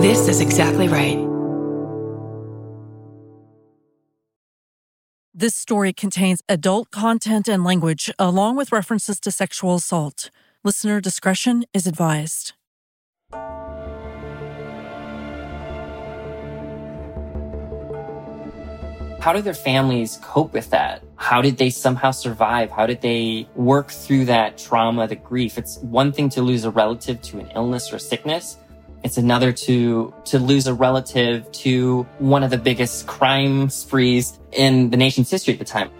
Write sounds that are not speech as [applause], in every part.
This is exactly right. This story contains adult content and language, along with references to sexual assault. Listener discretion is advised. How did their families cope with that? How did they somehow survive? How did they work through that trauma, the grief? It's one thing to lose a relative to an illness or sickness. It's another to, to lose a relative to one of the biggest crime sprees in the nation's history at the time.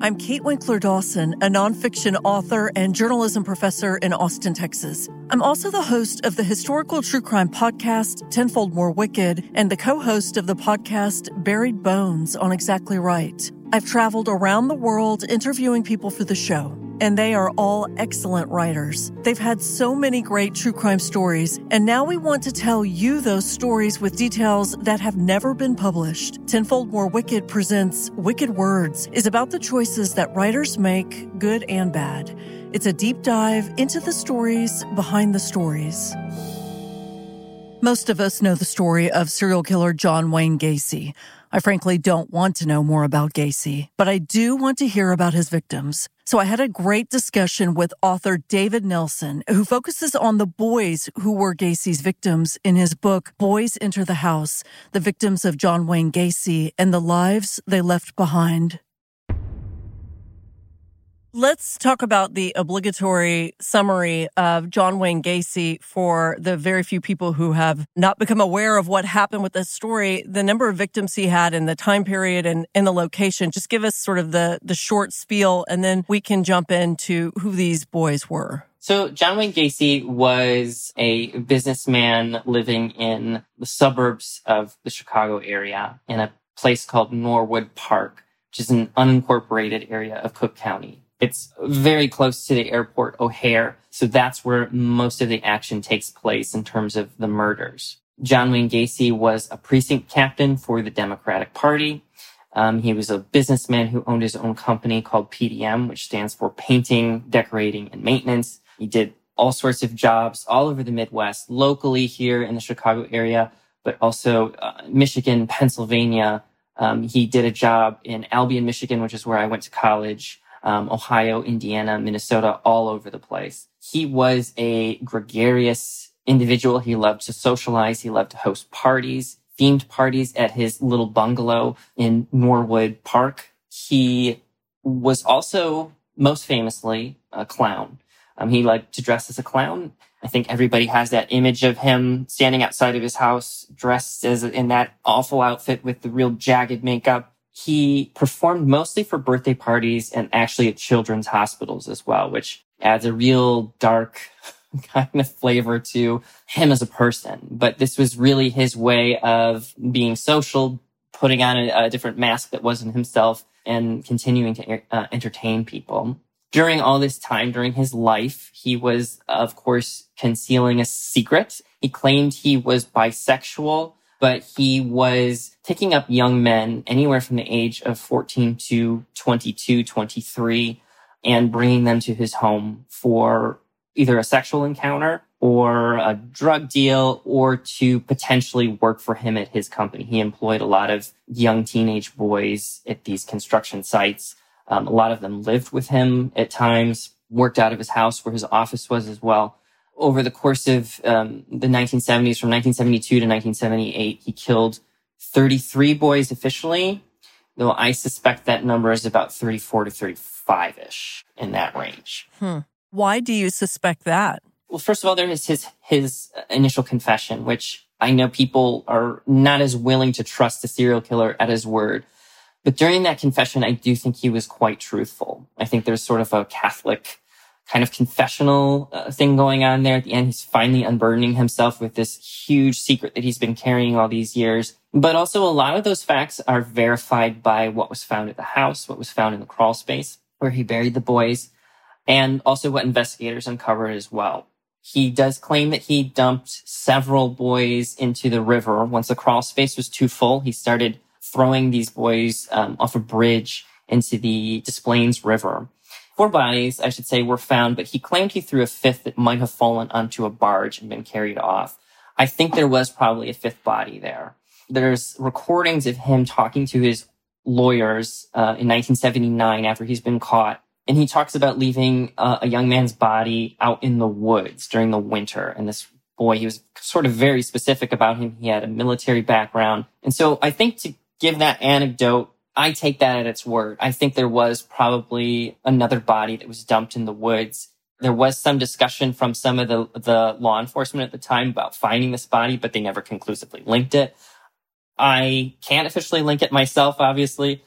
I'm Kate Winkler Dawson, a nonfiction author and journalism professor in Austin, Texas. I'm also the host of the historical true crime podcast, Tenfold More Wicked, and the co host of the podcast, Buried Bones on Exactly Right. I've traveled around the world interviewing people for the show, and they are all excellent writers. They've had so many great true crime stories, and now we want to tell you those stories with details that have never been published. Tenfold More Wicked presents Wicked Words is about the choices that writers make, good and bad. It's a deep dive into the stories behind the stories. Most of us know the story of serial killer John Wayne Gacy. I frankly don't want to know more about Gacy, but I do want to hear about his victims. So I had a great discussion with author David Nelson, who focuses on the boys who were Gacy's victims in his book, Boys Enter the House The Victims of John Wayne Gacy and the Lives They Left Behind. Let's talk about the obligatory summary of John Wayne Gacy for the very few people who have not become aware of what happened with this story, the number of victims he had in the time period and in the location. Just give us sort of the, the short spiel and then we can jump into who these boys were. So John Wayne Gacy was a businessman living in the suburbs of the Chicago area in a place called Norwood Park, which is an unincorporated area of Cook County. It's very close to the airport O'Hare. So that's where most of the action takes place in terms of the murders. John Wayne Gacy was a precinct captain for the Democratic Party. Um, he was a businessman who owned his own company called PDM, which stands for painting, decorating, and maintenance. He did all sorts of jobs all over the Midwest, locally here in the Chicago area, but also uh, Michigan, Pennsylvania. Um, he did a job in Albion, Michigan, which is where I went to college um, Ohio, Indiana, Minnesota, all over the place. He was a gregarious individual. He loved to socialize. He loved to host parties, themed parties at his little bungalow in Norwood Park. He was also most famously a clown. Um, he liked to dress as a clown. I think everybody has that image of him standing outside of his house dressed as in that awful outfit with the real jagged makeup he performed mostly for birthday parties and actually at children's hospitals as well, which adds a real dark [laughs] kind of flavor to him as a person. But this was really his way of being social, putting on a, a different mask that wasn't himself and continuing to uh, entertain people. During all this time, during his life, he was, of course, concealing a secret. He claimed he was bisexual but he was picking up young men anywhere from the age of 14 to 22, 23 and bringing them to his home for either a sexual encounter or a drug deal or to potentially work for him at his company. He employed a lot of young teenage boys at these construction sites. Um, a lot of them lived with him at times, worked out of his house where his office was as well over the course of um, the 1970s, from 1972 to 1978, he killed 33 boys officially, though I suspect that number is about 34 to 35 ish in that range. Hmm. Why do you suspect that? Well, first of all, there is his, his initial confession, which I know people are not as willing to trust a serial killer at his word. But during that confession, I do think he was quite truthful. I think there's sort of a Catholic kind of confessional uh, thing going on there. At the end, he's finally unburdening himself with this huge secret that he's been carrying all these years. But also a lot of those facts are verified by what was found at the house, what was found in the crawl space where he buried the boys, and also what investigators uncovered as well. He does claim that he dumped several boys into the river. Once the crawl space was too full, he started throwing these boys um, off a bridge into the Des Plaines River. Four bodies, I should say, were found, but he claimed he threw a fifth that might have fallen onto a barge and been carried off. I think there was probably a fifth body there. There's recordings of him talking to his lawyers uh, in 1979 after he's been caught. And he talks about leaving uh, a young man's body out in the woods during the winter. And this boy, he was sort of very specific about him. He had a military background. And so I think to give that anecdote I take that at its word. I think there was probably another body that was dumped in the woods. There was some discussion from some of the, the law enforcement at the time about finding this body, but they never conclusively linked it. I can't officially link it myself, obviously,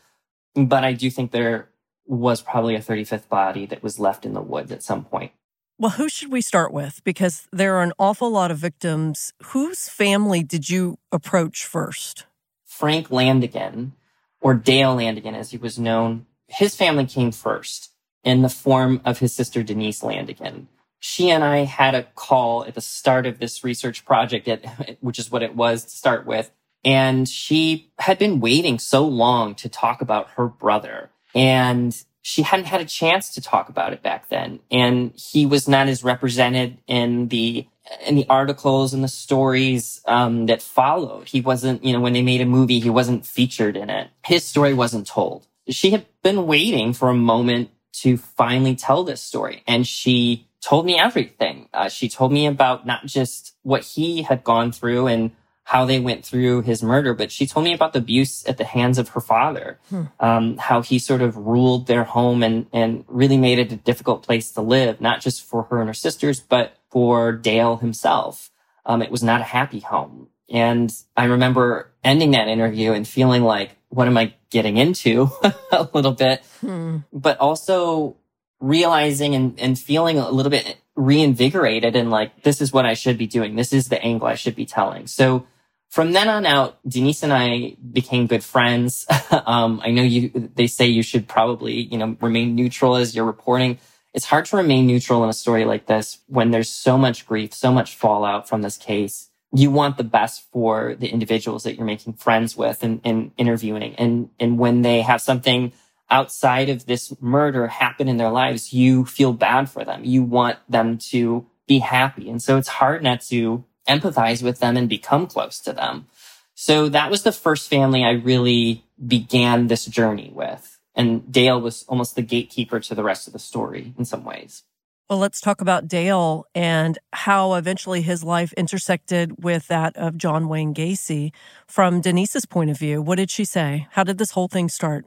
but I do think there was probably a 35th body that was left in the woods at some point. Well, who should we start with? Because there are an awful lot of victims. Whose family did you approach first? Frank Landingin or Dale Landingin as he was known, his family came first in the form of his sister Denise Landingin. She and I had a call at the start of this research project, at, which is what it was to start with. And she had been waiting so long to talk about her brother. And she hadn't had a chance to talk about it back then. And he was not as represented in the in the articles and the stories um, that followed. He wasn't, you know, when they made a movie, he wasn't featured in it. His story wasn't told. She had been waiting for a moment to finally tell this story, and she told me everything. Uh, she told me about not just what he had gone through and how they went through his murder, but she told me about the abuse at the hands of her father, hmm. um, how he sort of ruled their home and, and really made it a difficult place to live, not just for her and her sisters, but for Dale himself. Um, it was not a happy home. And I remember ending that interview and feeling like, what am I getting into [laughs] a little bit, hmm. but also realizing and, and feeling a little bit reinvigorated and like, this is what I should be doing. This is the angle I should be telling. So from then on out, Denise and I became good friends. [laughs] um, I know you, they say you should probably, you know, remain neutral as you're reporting. It's hard to remain neutral in a story like this when there's so much grief, so much fallout from this case. You want the best for the individuals that you're making friends with and, and interviewing. And, and when they have something outside of this murder happen in their lives, you feel bad for them. You want them to be happy. And so it's hard not to empathize with them and become close to them. So that was the first family I really began this journey with. And Dale was almost the gatekeeper to the rest of the story in some ways. Well, let's talk about Dale and how eventually his life intersected with that of John Wayne Gacy. From Denise's point of view, what did she say? How did this whole thing start?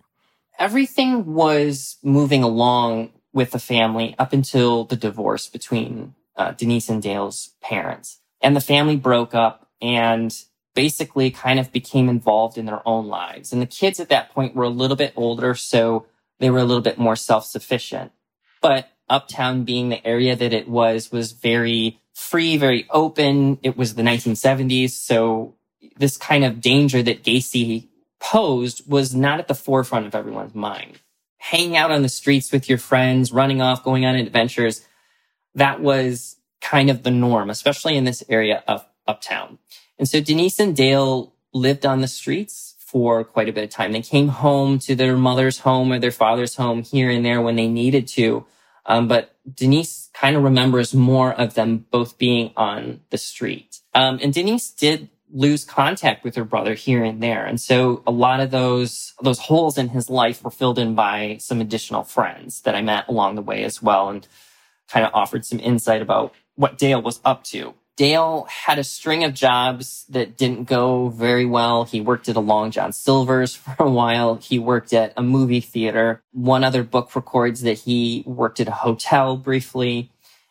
everything was moving along with the family up until the divorce between uh, Denise and Dale's parents. And the family broke up and basically kind of became involved in their own lives. And the kids at that point were a little bit older, so they were a little bit more self-sufficient. But Uptown being the area that it was, was very free, very open. It was the 1970s. So this kind of danger that Gacy posed was not at the forefront of everyone's mind. Hanging out on the streets with your friends, running off, going on adventures, that was kind of the norm, especially in this area of uptown. And so Denise and Dale lived on the streets for quite a bit of time. They came home to their mother's home or their father's home here and there when they needed to. Um, but Denise kind of remembers more of them both being on the street. Um, and Denise did lose contact with her brother here and there. And so a lot of those, those holes in his life were filled in by some additional friends that I met along the way as well and kind of offered some insight about what Dale was up to. Dale had a string of jobs that didn't go very well. He worked at a Long John Silver's [laughs] for a while. He worked at a movie theater. One other book records that he worked at a hotel briefly.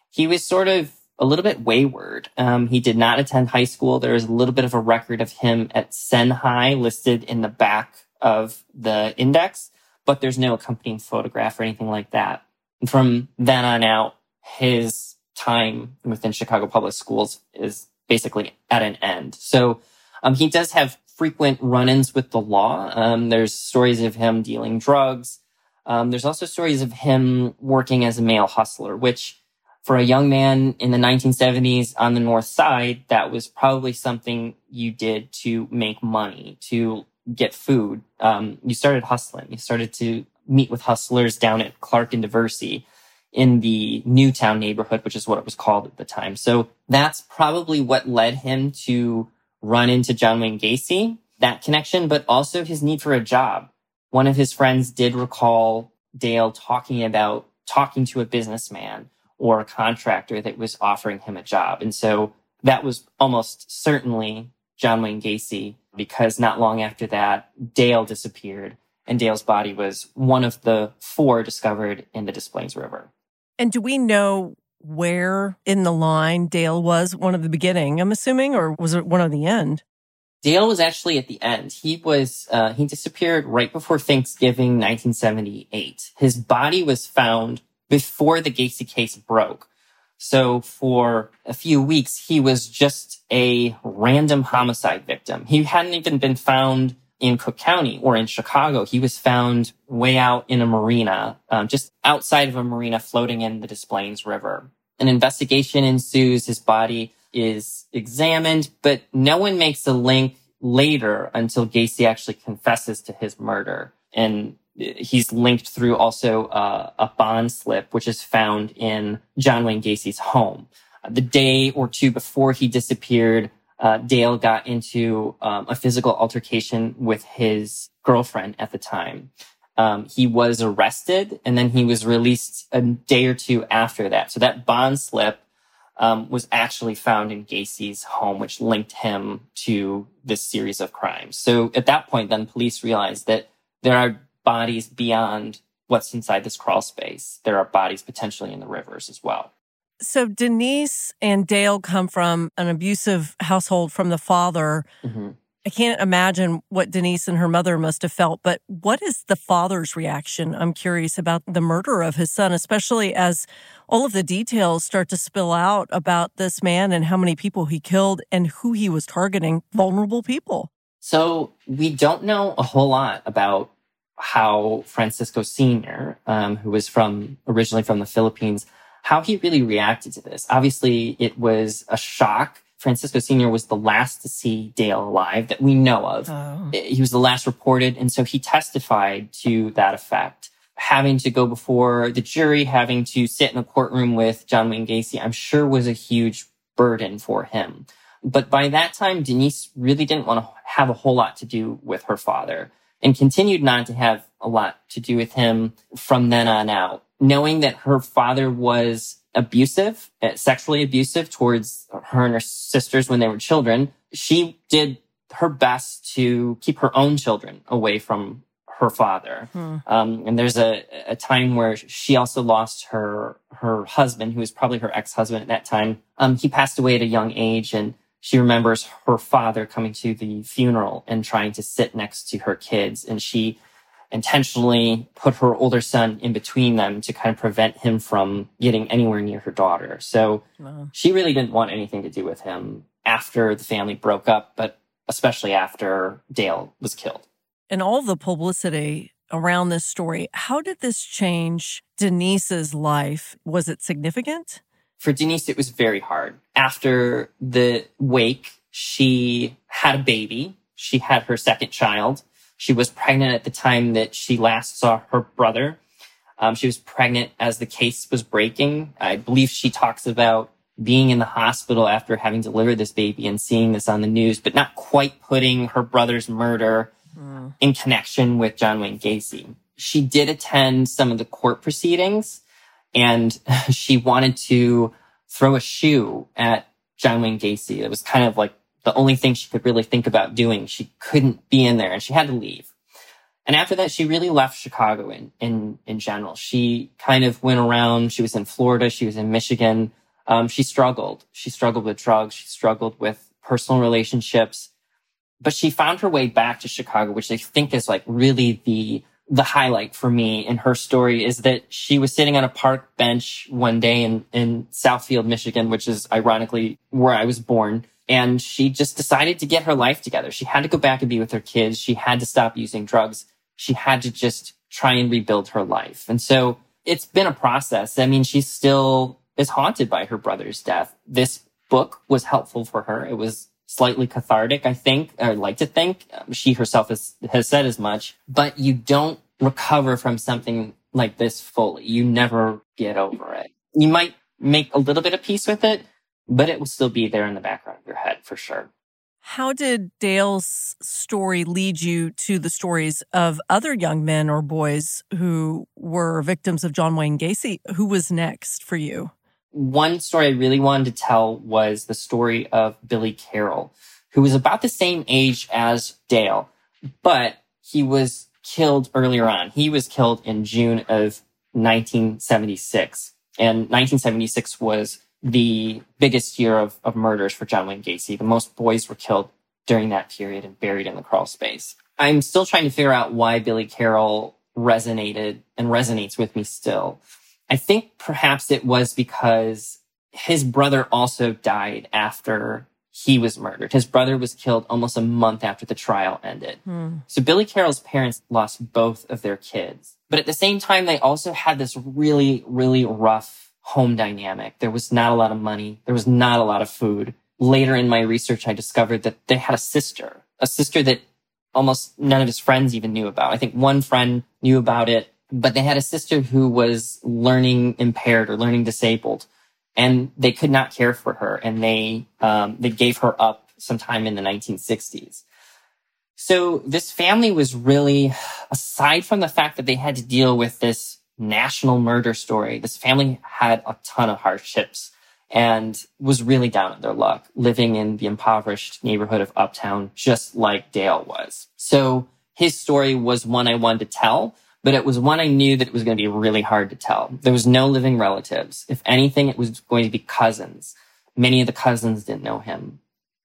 He was sort of a little bit wayward. Um, he did not attend high school. There is a little bit of a record of him at Senn High listed in the back of the index, but there's no accompanying photograph or anything like that. From then on out, his time within Chicago Public Schools is basically at an end. So um, he does have frequent run-ins with the law. Um, there's stories of him dealing drugs. Um, there's also stories of him working as a male hustler, which for a young man in the 1970s on the North Side, that was probably something you did to make money, to get food. Um, you started hustling. You started to meet with hustlers down at Clark and Diversey in the Newtown neighborhood, which is what it was called at the time. So that's probably what led him to run into John Wayne Gacy, that connection, but also his need for a job. One of his friends did recall Dale talking about talking to a businessman or a contractor that was offering him a job. And so that was almost certainly John Wayne Gacy because not long after that, Dale disappeared and Dale's body was one of the four discovered in the Des Plaines River. And do we know where in the line Dale was one of the beginning, I'm assuming, or was it one of the end? Dale was actually at the end. He was, uh, he disappeared right before Thanksgiving 1978. His body was found before the Gacy case broke. So for a few weeks, he was just a random homicide victim. He hadn't even been found in Cook County or in Chicago. He was found way out in a marina, um, just outside of a marina floating in the Des Plaines River. An investigation ensues. His body is examined, but no one makes a link later until Gacy actually confesses to his murder. And he's linked through also uh, a bond slip, which is found in John Wayne Gacy's home. The day or two before he disappeared, uh, Dale got into um, a physical altercation with his girlfriend at the time. Um, he was arrested and then he was released a day or two after that. So that bond slip um, was actually found in Gacy's home, which linked him to this series of crimes. So at that point, then police realized that there are bodies beyond what's inside this crawl space. There are bodies potentially in the rivers as well. So Denise and Dale come from an abusive household from the father. Mm-hmm. I can't imagine what Denise and her mother must have felt, but what is the father's reaction? I'm curious about the murder of his son, especially as all of the details start to spill out about this man and how many people he killed and who he was targeting vulnerable people. So we don't know a whole lot about how Francisco Sr., um, who was from originally from the Philippines, how he really reacted to this. Obviously, it was a shock. Francisco Sr. was the last to see Dale alive that we know of. Oh. He was the last reported. And so he testified to that effect. Having to go before the jury, having to sit in a courtroom with John Wayne Gacy, I'm sure was a huge burden for him. But by that time, Denise really didn't want to have a whole lot to do with her father and continued not to have a lot to do with him from then on out knowing that her father was abusive, uh, sexually abusive towards her and her sisters when they were children, she did her best to keep her own children away from her father. Hmm. Um, and there's a, a time where she also lost her her husband, who was probably her ex husband at that time. Um, he passed away at a young age, and she remembers her father coming to the funeral and trying to sit next to her kids, and she intentionally put her older son in between them to kind of prevent him from getting anywhere near her daughter. So wow. she really didn't want anything to do with him after the family broke up, but especially after Dale was killed. And all the publicity around this story, how did this change Denise's life? Was it significant? For Denise, it was very hard. After the wake, she had a baby. She had her second child she was pregnant at the time that she last saw her brother. Um, she was pregnant as the case was breaking. I believe she talks about being in the hospital after having delivered this baby and seeing this on the news, but not quite putting her brother's murder mm. in connection with John Wayne Gacy. She did attend some of the court proceedings and [laughs] she wanted to throw a shoe at John Wayne Gacy. It was kind of like the only thing she could really think about doing. She couldn't be in there and she had to leave. And after that, she really left Chicago in, in, in general. She kind of went around. She was in Florida. She was in Michigan. Um, she struggled. She struggled with drugs. She struggled with personal relationships, but she found her way back to Chicago, which I think is like really the, the highlight for me in her story is that she was sitting on a park bench one day in, in Southfield, Michigan, which is ironically where I was born and she just decided to get her life together. She had to go back and be with her kids. She had to stop using drugs. She had to just try and rebuild her life. And so it's been a process. I mean, she still is haunted by her brother's death. This book was helpful for her. It was slightly cathartic, I think, or like to think. Um, she herself has, has said as much, but you don't recover from something like this fully. You never get over it. You might make a little bit of peace with it, but it will still be there in the background of your head for sure. How did Dale's story lead you to the stories of other young men or boys who were victims of John Wayne Gacy? Who was next for you? One story I really wanted to tell was the story of Billy Carroll, who was about the same age as Dale, but he was killed earlier on. He was killed in June of 1976. And 1976 was the biggest year of, of murders for John Wayne Gacy. The most boys were killed during that period and buried in the crawl space. I'm still trying to figure out why Billy Carroll resonated and resonates with me still. I think perhaps it was because his brother also died after he was murdered. His brother was killed almost a month after the trial ended. Hmm. So Billy Carroll's parents lost both of their kids. But at the same time, they also had this really, really rough home dynamic. There was not a lot of money. There was not a lot of food. Later in my research, I discovered that they had a sister, a sister that almost none of his friends even knew about. I think one friend knew about it, but they had a sister who was learning impaired or learning disabled and they could not care for her and they um, they gave her up sometime in the 1960s so this family was really aside from the fact that they had to deal with this national murder story this family had a ton of hardships and was really down on their luck living in the impoverished neighborhood of uptown just like dale was so his story was one i wanted to tell but it was one I knew that it was going to be really hard to tell. There was no living relatives. If anything, it was going to be cousins. Many of the cousins didn't know him.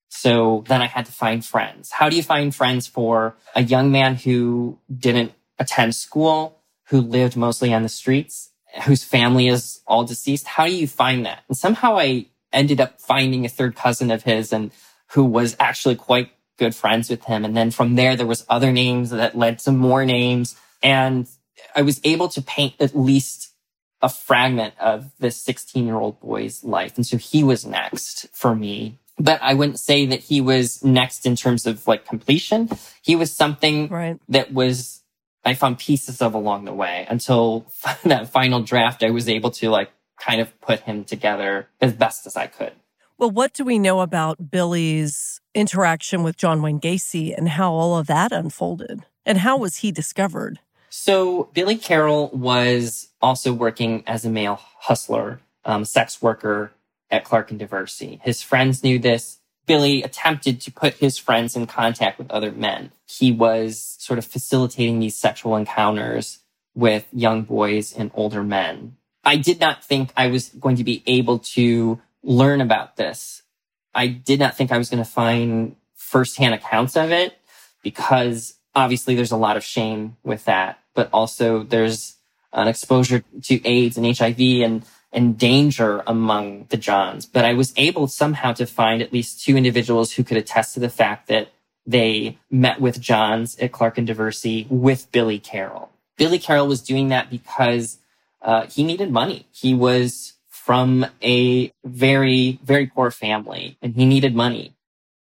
So then I had to find friends. How do you find friends for a young man who didn't attend school, who lived mostly on the streets, whose family is all deceased? How do you find that? And somehow I ended up finding a third cousin of his and who was actually quite good friends with him. And then from there, there was other names that led to more names. And I was able to paint at least a fragment of this 16 year old boy's life. And so he was next for me. But I wouldn't say that he was next in terms of like completion. He was something right. that was, I found pieces of along the way until [laughs] that final draft. I was able to like kind of put him together as best as I could. Well, what do we know about Billy's interaction with John Wayne Gacy and how all of that unfolded? And how was he discovered? So Billy Carroll was also working as a male hustler, um, sex worker at Clark and Diversey. His friends knew this. Billy attempted to put his friends in contact with other men. He was sort of facilitating these sexual encounters with young boys and older men. I did not think I was going to be able to learn about this. I did not think I was going to find firsthand accounts of it because obviously there's a lot of shame with that, but also there's an exposure to AIDS and HIV and, and danger among the Johns. But I was able somehow to find at least two individuals who could attest to the fact that they met with Johns at Clark and Diversey with Billy Carroll. Billy Carroll was doing that because uh, he needed money. He was from a very, very poor family and he needed money.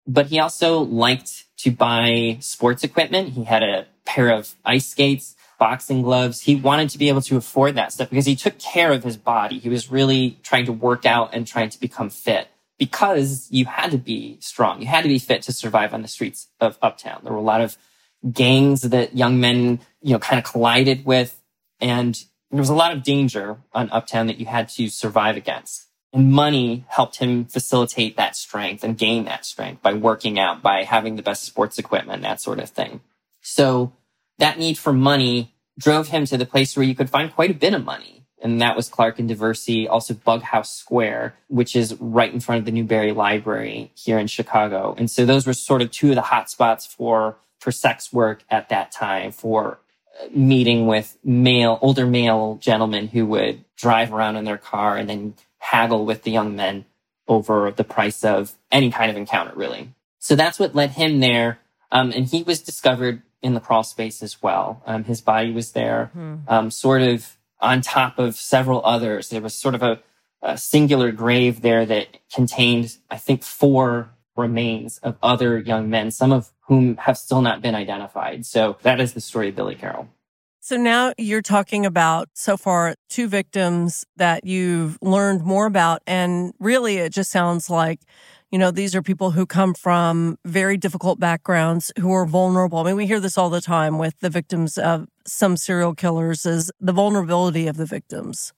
But he also liked to buy sports equipment. He had a pair of ice skates, boxing gloves. He wanted to be able to afford that stuff because he took care of his body. He was really trying to work out and trying to become fit because you had to be strong. You had to be fit to survive on the streets of Uptown. There were a lot of gangs that young men, you know, kind of collided with. And there was a lot of danger on Uptown that you had to survive against. And money helped him facilitate that strength and gain that strength by working out, by having the best sports equipment, that sort of thing. So that need for money drove him to the place where you could find quite a bit of money. And that was Clark and Diversey, also Bughouse Square, which is right in front of the Newberry Library here in Chicago. And so those were sort of two of the hot spots for, for sex work at that time, for uh, meeting with male, older male gentlemen who would drive around in their car and then haggle with the young men over the price of any kind of encounter, really. So that's what led him there. Um, and he was discovered in the crawl space as well. Um, his body was there, hmm. um, sort of on top of several others. There was sort of a, a singular grave there that contained, I think, four remains of other young men, some of whom have still not been identified. So that is the story of Billy Carroll. So now you're talking about so far two victims that you've learned more about. And really, it just sounds like, you know, these are people who come from very difficult backgrounds, who are vulnerable. I mean, we hear this all the time with the victims of some serial killers is the vulnerability of the victims.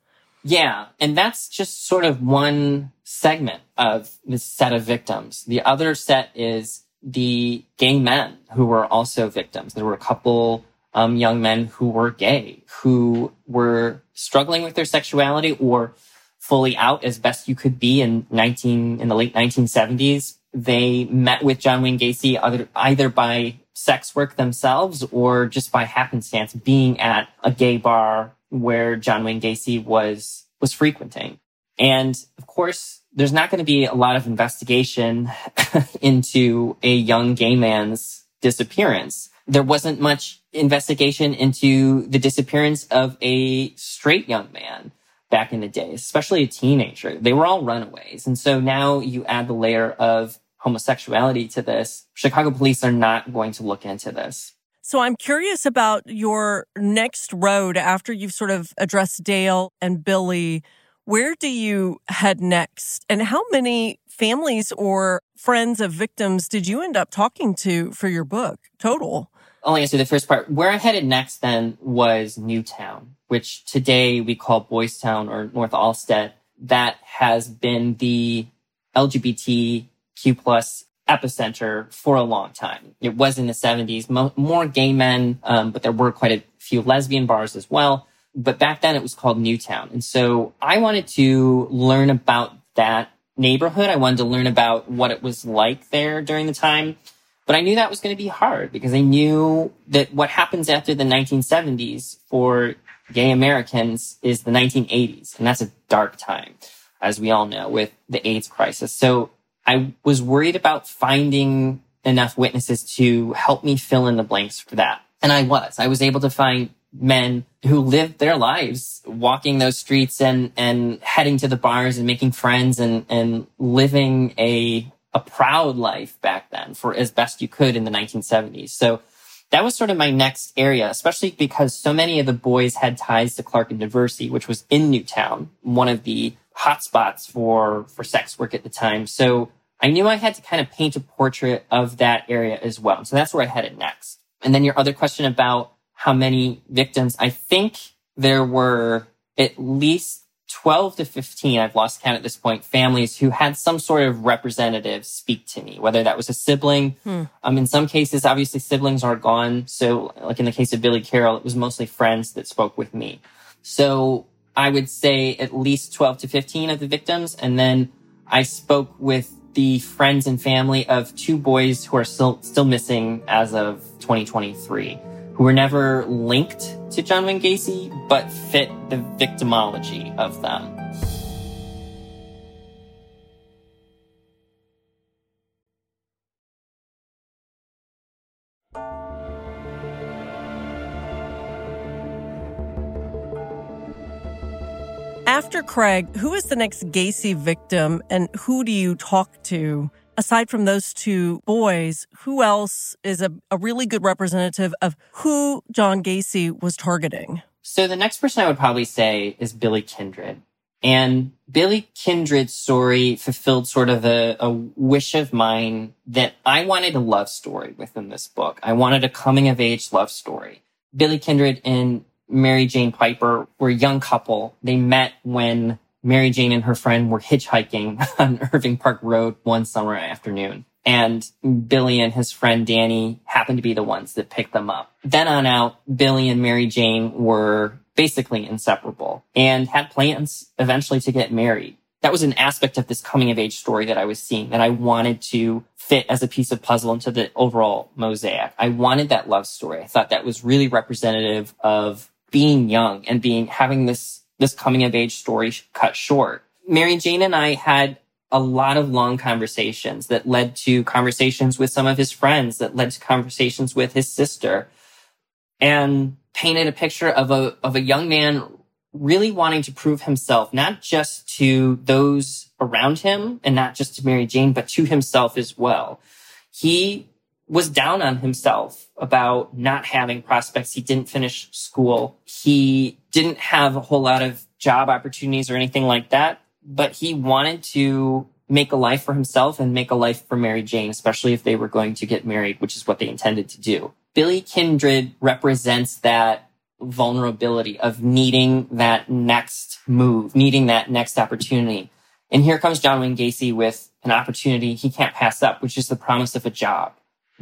Yeah. And that's just sort of one segment of this set of victims. The other set is the gay men who were also victims. There were a couple um, young men who were gay, who were struggling with their sexuality or fully out as best you could be in 19, in the late 1970s. They met with John Wayne Gacy either, either by sex work themselves or just by happenstance being at a gay bar where John Wayne Gacy was, was frequenting. And of course, there's not going to be a lot of investigation [laughs] into a young gay man's disappearance. There wasn't much investigation into the disappearance of a straight young man back in the day, especially a teenager. They were all runaways. And so now you add the layer of homosexuality to this. Chicago police are not going to look into this. So I'm curious about your next road after you've sort of addressed Dale and Billy. Where do you head next? And how many families or friends of victims did you end up talking to for your book total? I'll answer the first part. Where I headed next then was Newtown, which today we call Boys Town or Northalsted. That has been the LGBTQ plus epicenter for a long time. It was in the 70s, mo- more gay men, um, but there were quite a few lesbian bars as well. But back then it was called Newtown. And so I wanted to learn about that neighborhood. I wanted to learn about what it was like there during the time. But I knew that was going to be hard because I knew that what happens after the 1970s for gay Americans is the 1980s. And that's a dark time, as we all know, with the AIDS crisis. So I was worried about finding enough witnesses to help me fill in the blanks for that. And I was. I was able to find men who lived their lives walking those streets and, and heading to the bars and making friends and, and living a a proud life back then for as best you could in the 1970s. So that was sort of my next area, especially because so many of the boys had ties to Clark and Diversey, which was in Newtown, one of the hotspots for, for sex work at the time. So I knew I had to kind of paint a portrait of that area as well. So that's where I headed next. And then your other question about how many victims, I think there were at least 12 to 15, I've lost count at this point, families who had some sort of representative speak to me, whether that was a sibling. Hmm. Um, in some cases, obviously siblings are gone. So like in the case of Billy Carroll, it was mostly friends that spoke with me. So I would say at least 12 to 15 of the victims. And then I spoke with the friends and family of two boys who are still, still missing as of 2023 who were never linked to John Wayne Gacy, but fit the victimology of them. After Craig, who is the next Gacy victim and who do you talk to aside from those two boys, who else is a, a really good representative of who John Gacy was targeting? So the next person I would probably say is Billy Kindred. And Billy Kindred's story fulfilled sort of a, a, wish of mine that I wanted a love story within this book. I wanted a coming of age love story. Billy Kindred and Mary Jane Piper were a young couple. They met when Mary Jane and her friend were hitchhiking [laughs] on Irving Park Road one summer afternoon. And Billy and his friend Danny happened to be the ones that picked them up. Then on out, Billy and Mary Jane were basically inseparable and had plans eventually to get married. That was an aspect of this coming of age story that I was seeing that I wanted to fit as a piece of puzzle into the overall mosaic. I wanted that love story. I thought that was really representative of being young and being, having this this coming of age story cut short. Mary Jane and I had a lot of long conversations that led to conversations with some of his friends that led to conversations with his sister and painted a picture of a, of a young man really wanting to prove himself, not just to those around him and not just to Mary Jane, but to himself as well. He was down on himself about not having prospects. He didn't finish school. He didn't have a whole lot of job opportunities or anything like that, but he wanted to make a life for himself and make a life for Mary Jane, especially if they were going to get married, which is what they intended to do. Billy Kindred represents that vulnerability of needing that next move, needing that next opportunity. And here comes John Wayne Gacy with an opportunity he can't pass up, which is the promise of a job.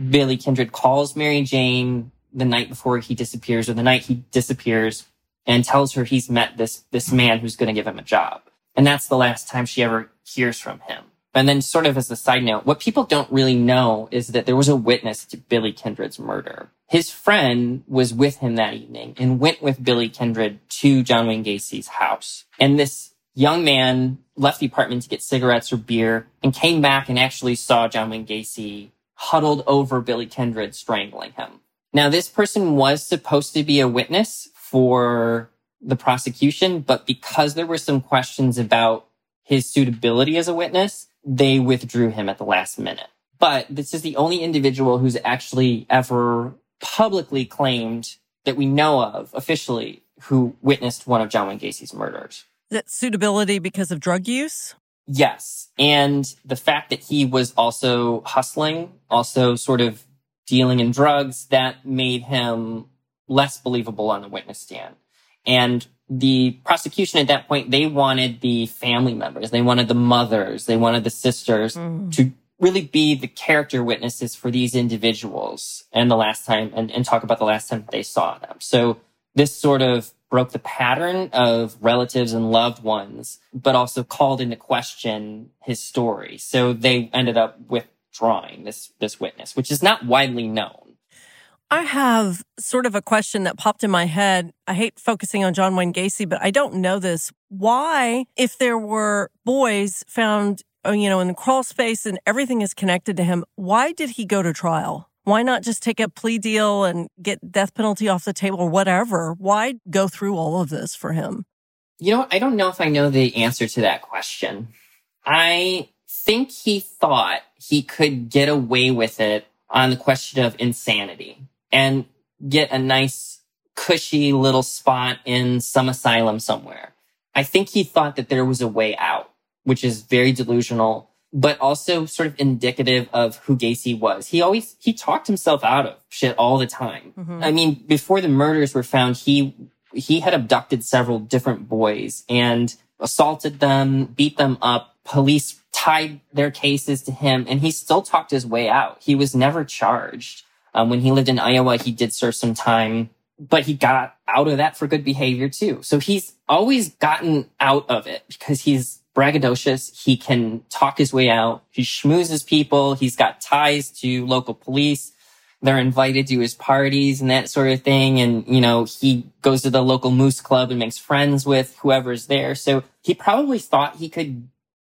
Billy Kindred calls Mary Jane the night before he disappears or the night he disappears and tells her he's met this, this man who's going to give him a job. And that's the last time she ever hears from him. And then sort of as a side note, what people don't really know is that there was a witness to Billy Kindred's murder. His friend was with him that evening and went with Billy Kindred to John Wayne Gacy's house. And this young man left the apartment to get cigarettes or beer and came back and actually saw John Wayne Gacy huddled over Billy Kindred, strangling him. Now, this person was supposed to be a witness for the prosecution, but because there were some questions about his suitability as a witness, they withdrew him at the last minute. But this is the only individual who's actually ever publicly claimed that we know of officially who witnessed one of John Wayne Gacy's murders. That suitability because of drug use? Yes. And the fact that he was also hustling, also sort of dealing in drugs, that made him less believable on the witness stand. And the prosecution at that point, they wanted the family members, they wanted the mothers, they wanted the sisters mm. to really be the character witnesses for these individuals and the last time and, and talk about the last time they saw them. So this sort of broke the pattern of relatives and loved ones, but also called into question his story. So they ended up withdrawing this, this witness, which is not widely known. I have sort of a question that popped in my head. I hate focusing on John Wayne Gacy, but I don't know this. Why, if there were boys found, you know, in the crawl space and everything is connected to him, why did he go to trial? Why not just take a plea deal and get death penalty off the table or whatever? Why go through all of this for him? You know, I don't know if I know the answer to that question. I think he thought he could get away with it on the question of insanity and get a nice, cushy little spot in some asylum somewhere. I think he thought that there was a way out, which is very delusional, but also sort of indicative of who Gacy was. He always, he talked himself out of shit all the time. Mm-hmm. I mean, before the murders were found, he, he had abducted several different boys and assaulted them, beat them up. Police tied their cases to him and he still talked his way out. He was never charged. Um, when he lived in Iowa, he did serve some time, but he got out of that for good behavior too. So he's always gotten out of it because he's braggadocious. He can talk his way out. He schmoozes people. He's got ties to local police. They're invited to his parties and that sort of thing. And, you know, he goes to the local moose club and makes friends with whoever's there. So he probably thought he could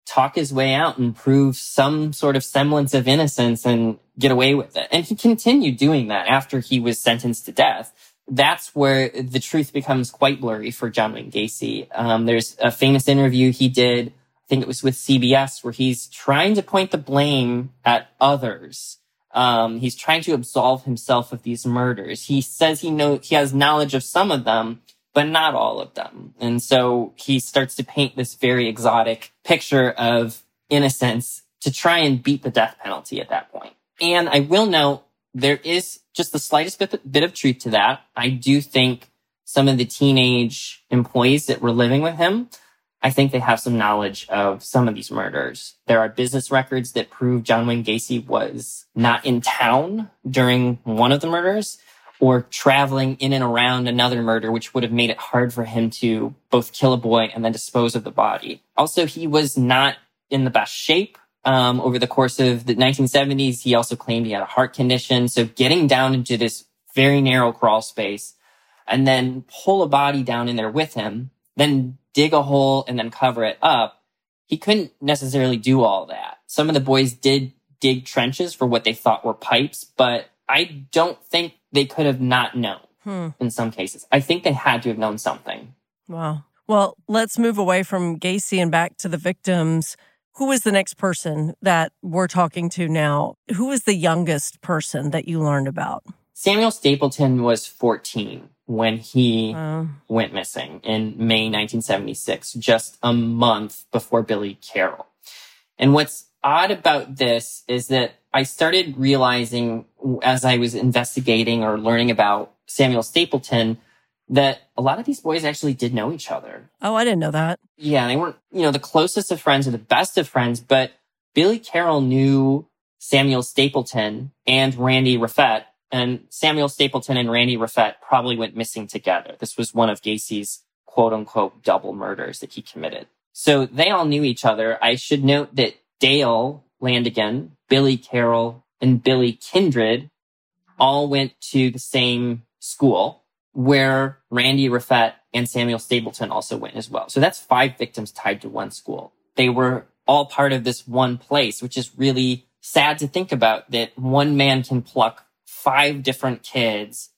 talk his way out and prove some sort of semblance of innocence and get away with it. And he continued doing that after he was sentenced to death. That's where the truth becomes quite blurry for John Wayne Gacy. Um, there's a famous interview he did, I think it was with CBS, where he's trying to point the blame at others. Um, he's trying to absolve himself of these murders. He says he knows he has knowledge of some of them, but not all of them. And so he starts to paint this very exotic picture of innocence to try and beat the death penalty at that point. And I will note there is just the slightest bit, bit of truth to that. I do think some of the teenage employees that were living with him, I think they have some knowledge of some of these murders. There are business records that prove John Wayne Gacy was not in town during one of the murders or traveling in and around another murder, which would have made it hard for him to both kill a boy and then dispose of the body. Also, he was not in the best shape. Um, over the course of the 1970s, he also claimed he had a heart condition. So getting down into this very narrow crawl space and then pull a body down in there with him, then dig a hole and then cover it up. He couldn't necessarily do all that. Some of the boys did dig trenches for what they thought were pipes, but I don't think they could have not known hmm. in some cases. I think they had to have known something. Wow. Well, let's move away from Gacy and back to the victims. Who is the next person that we're talking to now? Who is the youngest person that you learned about? Samuel Stapleton was 14 when he uh, went missing in May 1976, just a month before Billy Carroll. And what's odd about this is that I started realizing as I was investigating or learning about Samuel Stapleton that a lot of these boys actually did know each other. Oh, I didn't know that. Yeah, they weren't, you know, the closest of friends or the best of friends, but Billy Carroll knew Samuel Stapleton and Randy Raffett and Samuel Stapleton and Randy Raffett probably went missing together. This was one of Gacy's quote unquote double murders that he committed. So they all knew each other. I should note that Dale Landingin, Billy Carroll, and Billy Kindred all went to the same school where Randy Raffett and Samuel Stapleton also went as well. So that's five victims tied to one school. They were all part of this one place, which is really sad to think about that one man can pluck five different kids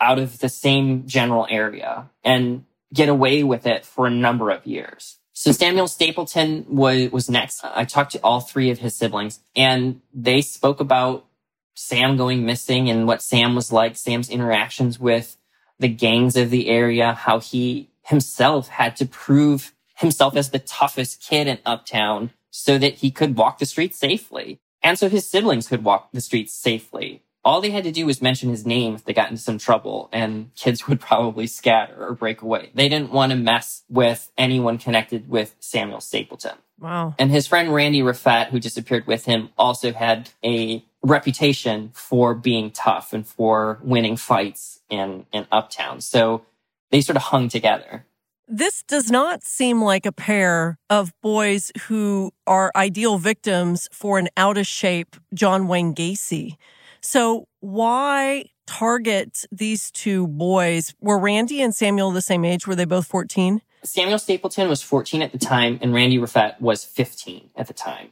out of the same general area and get away with it for a number of years. So Samuel Stapleton was, was next. I talked to all three of his siblings and they spoke about Sam going missing and what Sam was like, Sam's interactions with the gangs of the area, how he himself had to prove himself as the toughest kid in Uptown so that he could walk the streets safely. And so his siblings could walk the streets safely all they had to do was mention his name if they got into some trouble and kids [laughs] would probably scatter or break away. They didn't want to mess with anyone connected with Samuel Stapleton. Wow. And his friend Randy Raffett, who disappeared with him, also had a reputation for being tough and for winning fights in, in Uptown. So they sort of hung together. This does not seem like a pair of boys who are ideal victims for an out of shape John Wayne Gacy. So why target these two boys? Were Randy and Samuel the same age? Were they both 14? Samuel Stapleton was 14 at the time and Randy Raffett was 15 at the time.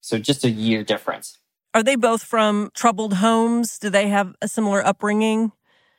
So just a year difference. Are they both from troubled homes? Do they have a similar upbringing?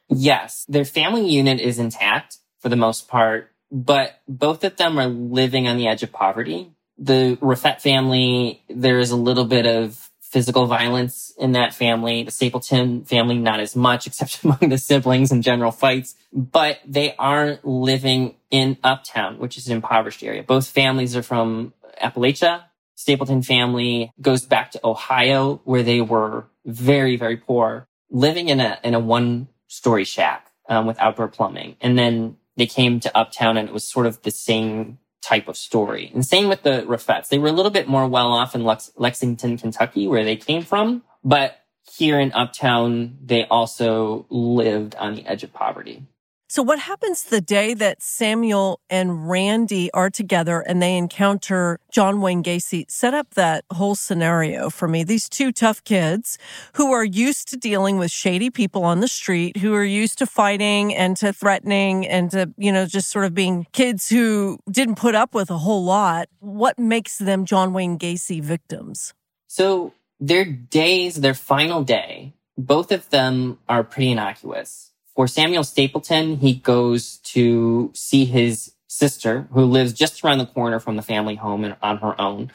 Yes, their family unit is intact for the most part, but both of them are living on the edge of poverty. The Raffett family, there is a little bit of physical violence in that family. The Stapleton family, not as much, [laughs] except among the siblings and general fights, but they aren't living in Uptown, which is an impoverished area. Both families are from Appalachia. Stapleton family goes back to Ohio, where they were very, very poor, living in a, in a one story shack, um, with outdoor plumbing. And then they came to Uptown and it was sort of the same type of story. And same with the Raffetts. They were a little bit more well off in Lex- Lexington, Kentucky, where they came from, but here in Uptown, they also lived on the edge of poverty. So, what happens the day that Samuel and Randy are together and they encounter John Wayne Gacy? Set up that whole scenario for me. These two tough kids who are used to dealing with shady people on the street, who are used to fighting and to threatening and to, you know, just sort of being kids who didn't put up with a whole lot. What makes them John Wayne Gacy victims? So, their days, their final day, both of them are pretty innocuous for Samuel Stapleton, he goes to see his sister who lives just around the corner from the family home and on her own.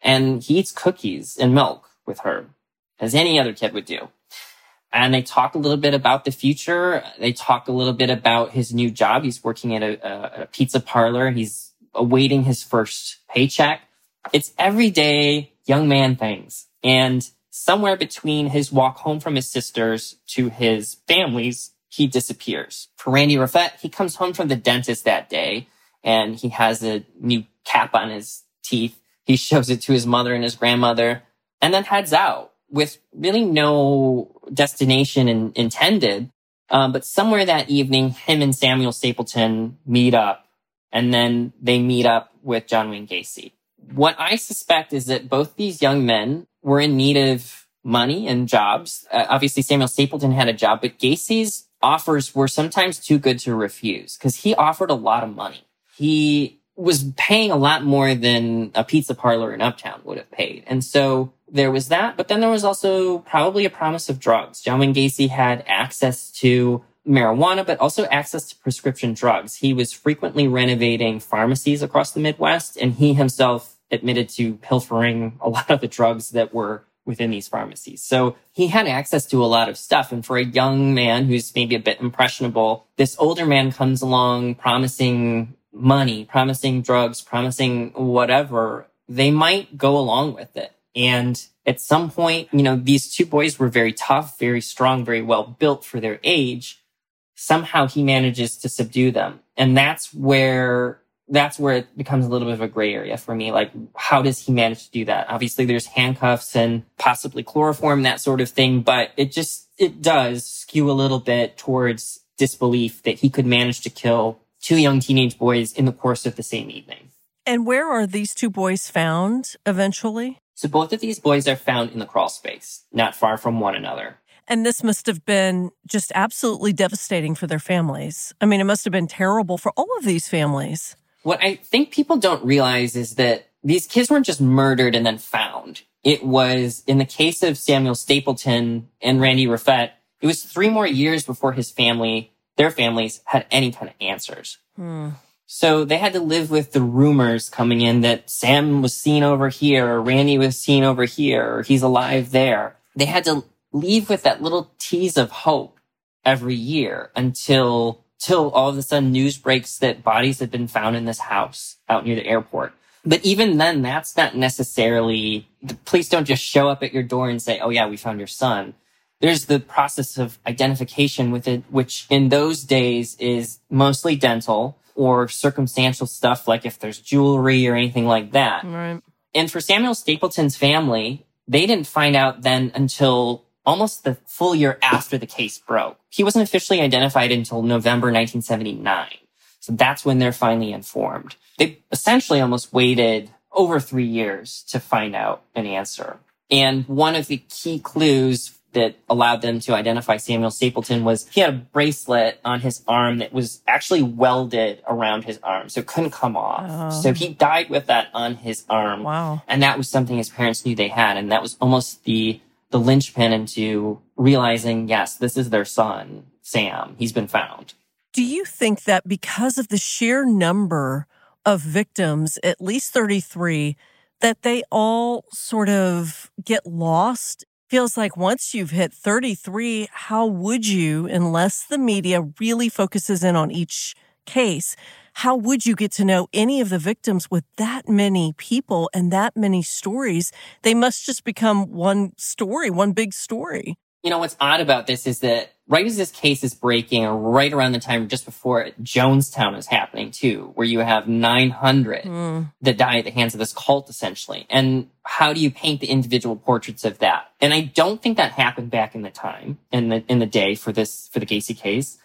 And he eats cookies and milk with her as any other kid would do. And they talk a little bit about the future. They talk a little bit about his new job. He's working at a, a pizza parlor. He's awaiting his first paycheck. It's everyday young man things. And somewhere between his walk home from his sisters to his family's he disappears. For Randy Raffett, he comes home from the dentist that day and he has a new cap on his teeth. He [laughs] shows it to his mother and his grandmother and then heads out with really no destination in, intended. Um, but somewhere that evening, him and Samuel Stapleton meet up and then they meet up with John Wayne Gacy. What I suspect is that both these young men were in need of money and jobs. Uh, obviously, Samuel Stapleton had a job, but Gacy's offers were sometimes too good to refuse because he offered a lot of money. He was paying a lot more than a pizza parlor in Uptown would have paid. And so there was that, but then there was also probably a promise of drugs. John Wayne Gacy had access to marijuana, but also access to prescription drugs. He was frequently renovating pharmacies across the Midwest, and he himself admitted to pilfering a lot of the drugs that were within these pharmacies. So he had access to a lot of stuff. And for a young man who's maybe a bit impressionable, this older man comes along promising money, promising drugs, promising whatever. They might go along with it. And at some point, you know, these two boys were very tough, very strong, very well built for their age. Somehow he manages to subdue them. And that's where that's where it becomes a little bit of a gray area for me. Like, how does he manage to do that? Obviously, there's handcuffs and possibly chloroform, that sort of thing, but it just, it does skew a little bit towards disbelief that he could manage to kill two young teenage boys in the course of the same evening. And where are these two boys found eventually? So both of these boys are found in the crawl space, not far from one another. And this must have been just absolutely devastating for their families. I mean, it must have been terrible for all of these families. What I think people don't realize is that these kids weren't just murdered and then found. It was, in the case of Samuel Stapleton and Randy Raffett, it was three more years before his family, their families, had any kind of answers. Hmm. So they had to live with the rumors coming in that Sam was seen over here, or Randy was seen over here, or he's alive there. They had to leave with that little tease of hope every year until till all of a sudden news breaks that bodies have been found in this house out near the airport. But even then, that's not necessarily, the police don't just show up at your door and say, Oh yeah, we found your son. There's the process of identification with it, which in those days is mostly dental or circumstantial stuff, like if there's jewelry or anything like that. Right. And for Samuel Stapleton's family, they didn't find out then until almost the full year after the case broke. He wasn't officially identified until November 1979. So that's when they're finally informed. They essentially almost waited over three years to find out an answer. And one of the key clues that allowed them to identify Samuel Stapleton was he had a bracelet on his arm that was actually welded around his arm, so it couldn't come off. Oh. So he died with that on his arm. Wow. And that was something his parents knew they had, and that was almost the the linchpin into realizing, yes, this is their son, Sam. He's been found. Do you think that because of the sheer number of victims, at least 33, that they all sort of get lost? Feels like once you've hit 33, how would you, unless the media really focuses in on each case, how would you get to know any of the victims with that many people and that many stories? They must just become one story, one big story. You know, what's odd about this is that right as this case is breaking, or right around the time just before it, Jonestown is happening too, where you have 900 mm. that die at the hands of this cult, essentially. And how do you paint the individual portraits of that? And I don't think that happened back in the time, in the in the day for this for the Gacy case.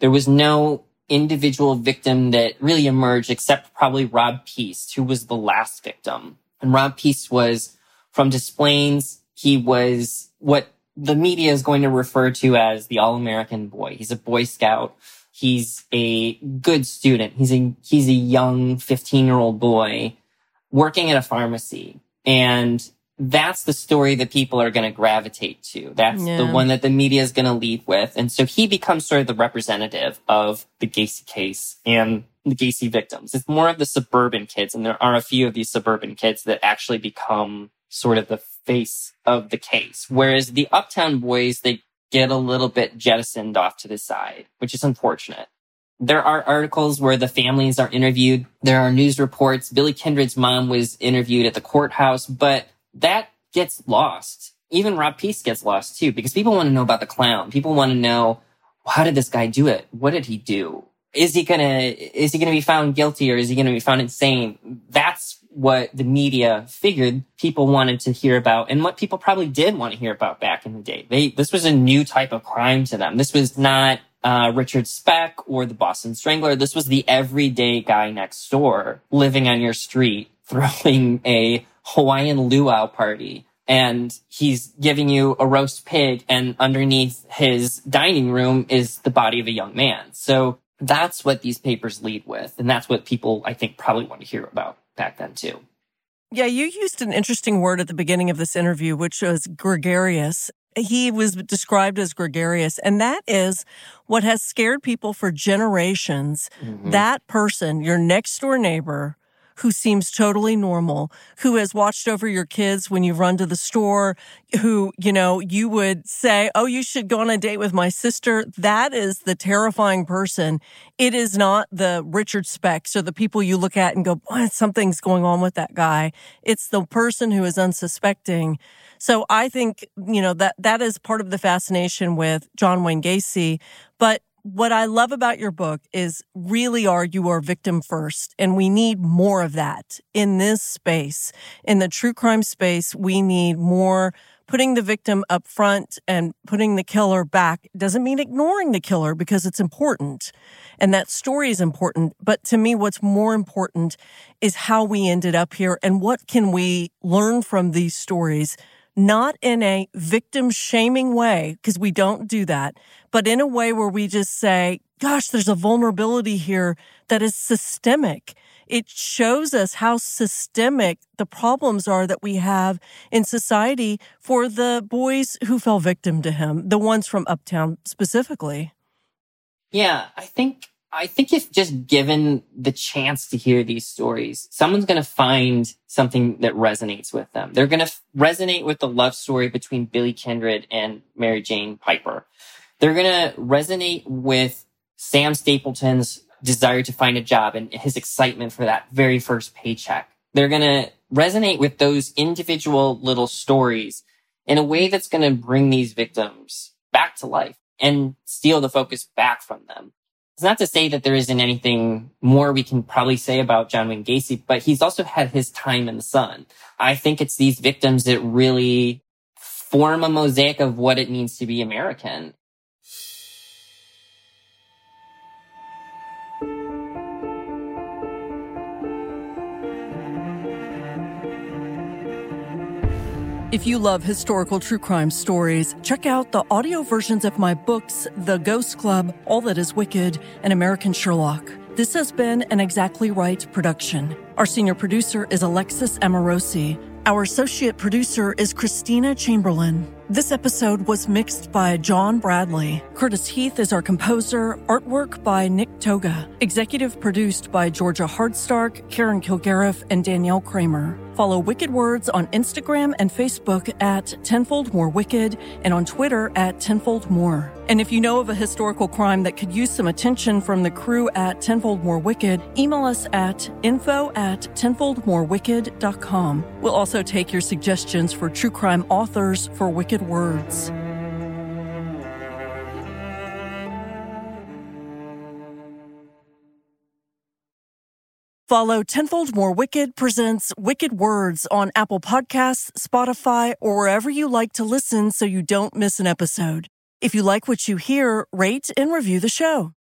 There was no individual victim that really emerged, except probably Rob Piest, who was the last victim. And Rob Piest was from Des Plaines. He was what the media is going to refer to as the all-American boy. He's a Boy Scout. He's a good student. He's a, he's a young 15 year old boy working at a pharmacy. And that's the story that people are going to gravitate to. That's yeah. the one that the media is going to lead with. And so he becomes sort of the representative of the Gacy case and the Gacy victims. It's more of the suburban kids. And there are a few of these suburban kids that actually become sort of the face of the case. Whereas the uptown boys, they get a little bit jettisoned off to the side, which is unfortunate. There are articles where the families are interviewed. There are news reports. Billy Kindred's mom was interviewed at the courthouse, but that gets lost. Even Rob Piest gets lost too, because people want to know about the clown. People want to know, how did this guy do it? What did he do? Is he gonna, is he gonna be found guilty or is he gonna be found insane? That's what the media figured people wanted to hear about and what people probably did want to hear about back in the day. They, this was a new type of crime to them. This was not uh, Richard Speck or the Boston Strangler. This was the everyday guy next door living on your street, throwing a Hawaiian luau party and he's giving you a roast pig and underneath his dining room is the body of a young man. So that's what these papers lead with. And that's what people, I think, probably want to hear about back then too. Yeah, you used an interesting word at the beginning of this interview, which was gregarious. He was described as gregarious, and that is what has scared people for generations. Mm-hmm. That person, your next door neighbor, who seems totally normal, who has watched over your kids when you run to the store, who, you know, you would say, Oh, you should go on a date with my sister. That is the terrifying person. It is not the Richard Specks or the people you look at and go, something's going on with that guy. It's the person who is unsuspecting. So I think, you know, that that is part of the fascination with John Wayne Gacy. But what I love about your book is really are you are victim first. And we need more of that in this space. In the true crime space, we need more putting the victim up front and putting the killer back doesn't mean ignoring the killer because it's important and that story is important. But to me, what's more important is how we ended up here and what can we learn from these stories not in a victim shaming way, because we don't do that, but in a way where we just say, gosh, there's a vulnerability here that is systemic. It shows us how systemic the problems are that we have in society for the boys who fell victim to him, the ones from Uptown specifically. Yeah, I think I think if just given the chance to hear these stories, someone's going to find something that resonates with them. They're going to f- resonate with the love story between Billy Kindred and Mary Jane Piper. They're going to resonate with Sam Stapleton's desire to find a job and his excitement for that very first paycheck. They're going to resonate with those individual little stories in a way that's going to bring these victims back to life and steal the focus back from them. It's not to say that there isn't anything more we can probably say about John Wayne Gacy, but he's also had his time in the sun. I think it's these victims that really form a mosaic of what it means to be American. If you love historical true crime stories, check out the audio versions of my books, The Ghost Club, All That Is Wicked, and American Sherlock. This has been an Exactly Right production. Our senior producer is Alexis Amorosi. Our associate producer is Christina Chamberlain. This episode was mixed by John Bradley. Curtis Heath is our composer, artwork by Nick Toga, executive produced by Georgia Hardstark, Karen Kilgariff, and Danielle Kramer. Follow Wicked Words on Instagram and Facebook at Tenfold More Wicked and on Twitter at Tenfold More. And if you know of a historical crime that could use some attention from the crew at Tenfold More Wicked, email us at info at tenfoldmorewicked.com. We'll also take your suggestions for true crime authors for Wicked Words. Follow Tenfold More Wicked presents Wicked Words on Apple Podcasts, Spotify, or wherever you like to listen so you don't miss an episode. If you like what you hear, rate and review the show.